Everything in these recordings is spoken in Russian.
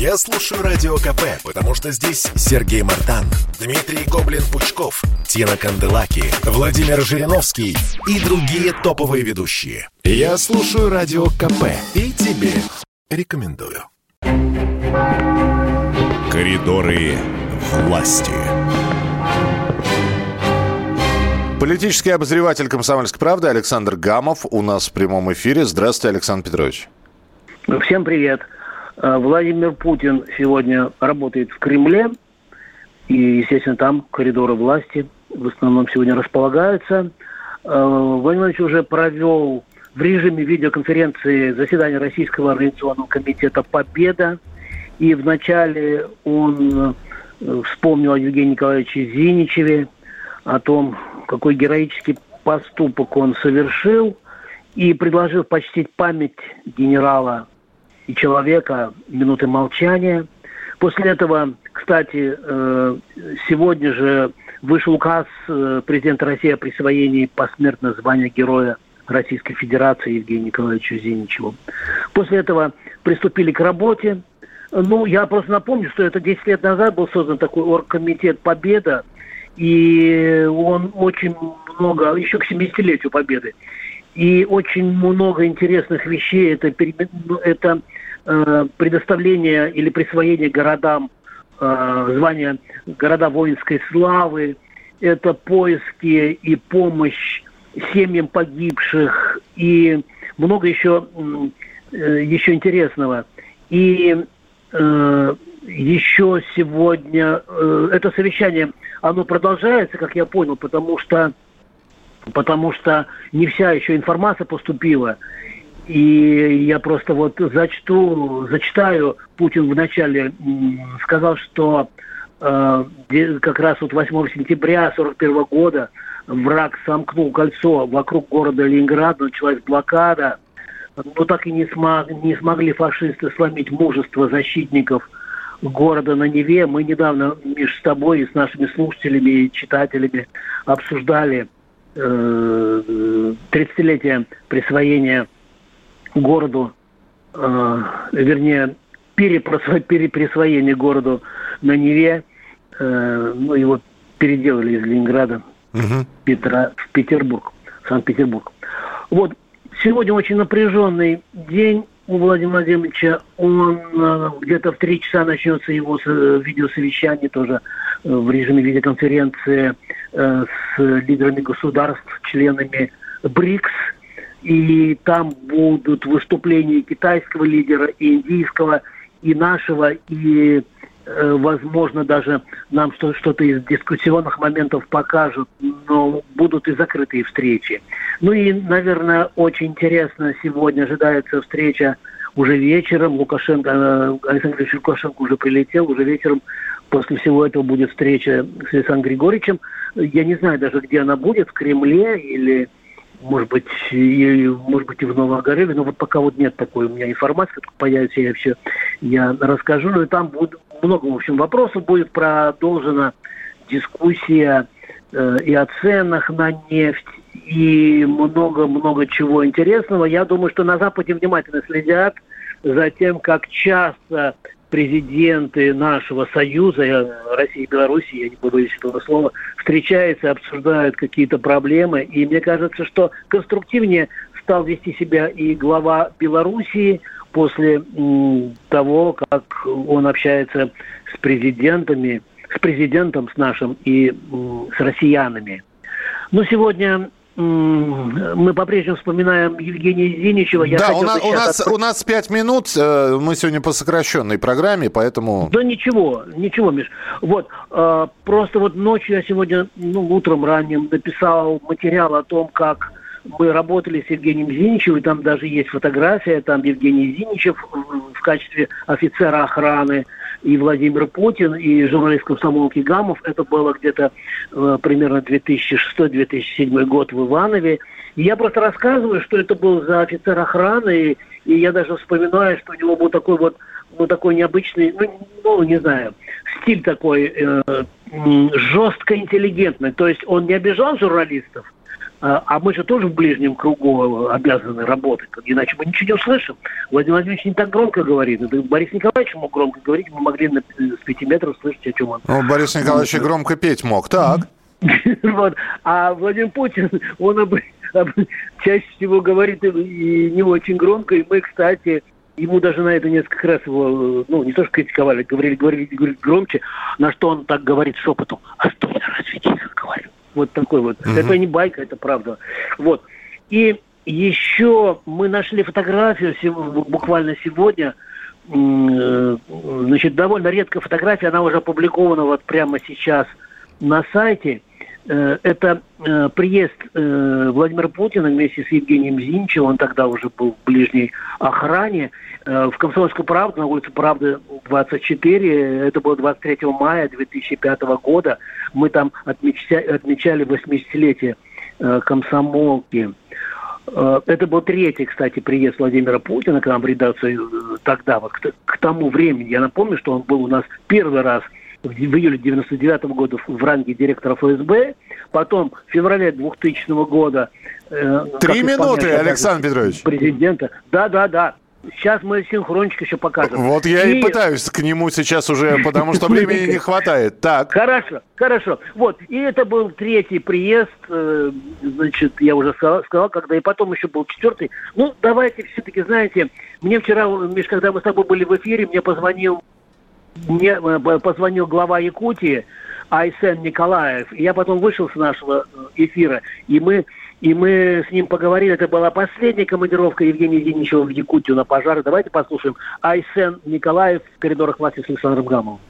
Я слушаю Радио КП, потому что здесь Сергей Мартан, Дмитрий Гоблин-Пучков, Тина Канделаки, Владимир Жириновский и другие топовые ведущие. Я слушаю Радио КП и тебе рекомендую. Коридоры власти. Политический обозреватель «Комсомольской правды» Александр Гамов у нас в прямом эфире. Здравствуйте, Александр Петрович. Всем привет. Э, Владимир Путин сегодня работает в Кремле. И, естественно, там коридоры власти в основном сегодня располагаются. Э, Владимир Владимирович уже провел в режиме видеоконференции заседание Российского организационного комитета «Победа». И вначале он э, вспомнил о Евгении Николаевиче Зиничеве, о том, какой героический поступок он совершил, и предложил почтить память генерала и человека минуты молчания. После этого, кстати, э, сегодня же вышел указ э, президента России о присвоении посмертно звания Героя Российской Федерации Евгению Николаевичу Зиничеву. После этого приступили к работе. Ну, я просто напомню, что это 10 лет назад был создан такой оргкомитет «Победа», и он очень много, еще к 70-летию Победы, и очень много интересных вещей. Это, ну, это э, предоставление или присвоение городам э, звания города воинской славы, это поиски и помощь семьям погибших и много еще, э, еще интересного. И э, еще сегодня э, это совещание, оно продолжается, как я понял, потому что потому что не вся еще информация поступила. И я просто вот зачту, зачитаю, Путин вначале сказал, что э, как раз вот 8 сентября 1941 года враг сомкнул кольцо вокруг города Ленинграда, началась блокада, но так и не, смог, не смогли фашисты сломить мужество защитников города на Неве. Мы недавно между тобой и с нашими слушателями и читателями обсуждали 30-летие присвоения городу, э, вернее, переприсвоение городу на Неве. Э, ну, его переделали из Ленинграда угу. Петра, в Петербург, Санкт-Петербург. Вот, сегодня очень напряженный день у Владимира Владимировича. Он э, где-то в три часа начнется его э, видеосовещание тоже э, в режиме видеоконференции э, с лидерами государств, членами БРИКС. И там будут выступления китайского лидера, и индийского, и нашего, и Э, возможно, даже нам что-то из дискуссионных моментов покажут, но будут и закрытые встречи. Ну и, наверное, очень интересно сегодня ожидается встреча уже вечером. Лукашенко, э, Александр Григорьевич Лукашенко уже прилетел, уже вечером после всего этого будет встреча с Александром Григорьевичем. Я не знаю даже, где она будет, в Кремле или может быть, и, может быть, и в Новоогареве, но вот пока вот нет такой у меня информации, как появится, я все я расскажу, но и там будет много, в общем, вопросов будет продолжена дискуссия э, и о ценах на нефть, и много-много чего интересного. Я думаю, что на Западе внимательно следят за тем, как часто президенты нашего союза, России и Беларуси, я не боюсь этого слова, встречаются, обсуждают какие-то проблемы. И мне кажется, что конструктивнее стал вести себя и глава Белоруссии после того, как он общается с президентами, с президентом, с нашим и с россиянами. Но сегодня мы по-прежнему вспоминаем Евгения Зиничева. Я да, у нас, у, нас, у нас пять минут, э, мы сегодня по сокращенной программе, поэтому... Да ничего, ничего, Миш. Вот, э, просто вот ночью я сегодня, ну, утром ранним написал материал о том, как мы работали с Евгением Зиничевым, там даже есть фотография, там Евгений Зиничев в качестве офицера охраны, и Владимир Путин, и журналист комсомолки Гамов. Это было где-то э, примерно 2006-2007 год в Иванове. И я просто рассказываю, что это был за офицер охраны, и, и я даже вспоминаю, что у него был такой вот ну, такой необычный, ну, ну не знаю, стиль такой э, жестко интеллигентный. То есть он не обижал журналистов, а, а мы же тоже в ближнем кругу обязаны работать, иначе мы ничего не услышим. Владимир Владимирович не так громко говорит. Это Борис Николаевич мог громко говорить, мы могли на, с пяти метров слышать, о чем он. Ну, Борис Николаевич ну, громко петь мог, так. вот. А Владимир Путин, он об, об, чаще всего говорит и не очень громко, и мы, кстати, ему даже на это несколько раз его, ну, не то что критиковали, говорили, говорили, говорили громче, на что он так говорит шепотом, а что я разве тихо говорю? Вот такой вот. Угу. Это не байка, это правда. Вот. И еще мы нашли фотографию буквально сегодня, э, значит, довольно редкая фотография, она уже опубликована вот прямо сейчас на сайте. Э, это э, приезд Владимира Путина вместе с Евгением Зинчевым, он тогда уже был в ближней охране, в «Комсомольскую правду» на улице Правды 24. Это было 23 мая 2005 года. Мы там отмечали 80-летие комсомолки. Это был третий, кстати, приезд Владимира Путина к нам в редакцию тогда, вот к, к тому времени. Я напомню, что он был у нас первый раз в июле 99 года в ранге директора ФСБ, потом в феврале 2000 года... Э, Три минуты, Александр Петрович. Президента. Да, да, да. Сейчас мы синхрончик еще покажем. Вот я и... и пытаюсь к нему сейчас уже, потому что времени не хватает. Так. Хорошо, хорошо. Вот, и это был третий приезд, э, значит, я уже сказал, когда и потом еще был четвертый. Ну, давайте все-таки, знаете, мне вчера, Миш, когда мы с тобой были в эфире, мне позвонил мне э, позвонил глава Якутии Айсен Николаев. И я потом вышел с нашего э, эфира, и мы и мы с ним поговорили. Это была последняя командировка Евгения Деничева в Якутию на пожары. Давайте послушаем Айсен Николаев в коридорах власти с Александром Гамовым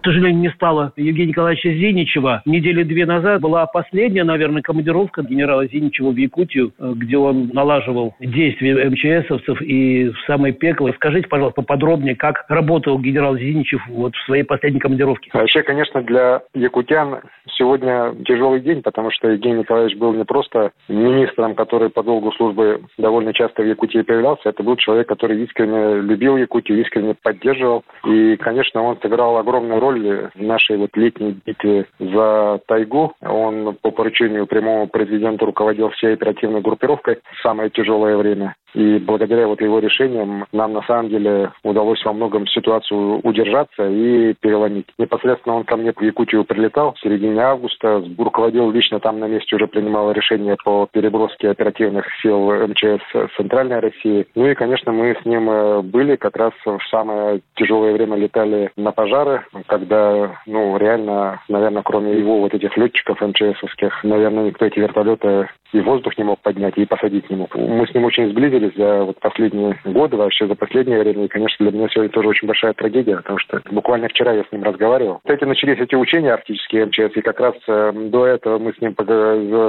к сожалению, не стало Евгения Николаевича Зиничева. Недели две назад была последняя, наверное, командировка генерала Зиничева в Якутию, э, где он налаживал действия МЧСовцев и в самой пекло. Скажите, пожалуйста, поподробнее, как работал генерал Зиничев вот в своей последней командировке? Вообще, конечно, для якутян сегодня тяжелый день, потому что Евгений Николаевич был не просто министром, который по долгу службы довольно часто в Якутии появлялся, это был человек, который искренне любил Якутию, искренне поддерживал. И, конечно, он сыграл огромную роль в нашей вот летней битве за тайгу. Он по поручению прямого президента руководил всей оперативной группировкой в самое тяжелое время. И благодаря вот его решениям нам на самом деле удалось во многом ситуацию удержаться и переломить. Непосредственно он ко мне в Якутию прилетал в середине августа, руководил лично там на месте, уже принимал решение по переброске оперативных сил МЧС Центральной России. Ну и, конечно, мы с ним э, были как раз в самое тяжелое время летали на пожары, когда, ну, реально, наверное, кроме его вот этих летчиков МЧСовских, наверное, никто эти вертолеты и воздух не мог поднять, и посадить не мог. Мы с ним очень сблизились за вот последние годы, вообще за последнее время. И, конечно, для меня сегодня тоже очень большая трагедия, потому что буквально вчера я с ним разговаривал. Кстати, начались эти учения арктические МЧС, и как раз э, до этого мы с ним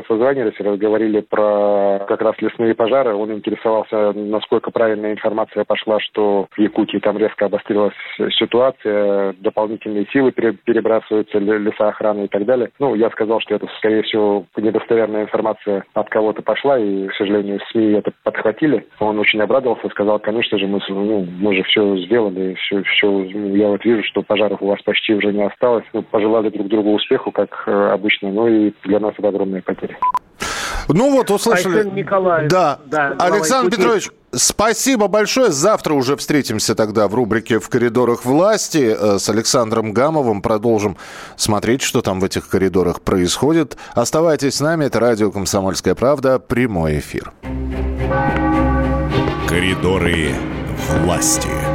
созванивались и разговаривали про как раз лесные пожары. Он интересовался, насколько правильная информация пошла, что в Якутии там резко обострилась ситуация, дополнительные силы перебрасываются, леса охраны и так далее. Ну, я сказал, что это, скорее всего, недостоверная информация от кого-то пошла, и, к сожалению, СМИ это подхватили. Он очень обрадовался, сказал, конечно же, мы, ну, мы же все сделали, все, все, я вот вижу, что пожаров у вас почти уже не осталось. Ну, пожелали друг другу успеху, как э, обычно, ну и для нас это огромная потеря. Ну вот, услышали. Да. да Александр Петрович, спасибо большое. Завтра уже встретимся тогда в рубрике «В коридорах власти» э, с Александром Гамовым. Продолжим смотреть, что там в этих коридорах происходит. Оставайтесь с нами. Это радио «Комсомольская правда». Прямой эфир. Коридоры власти.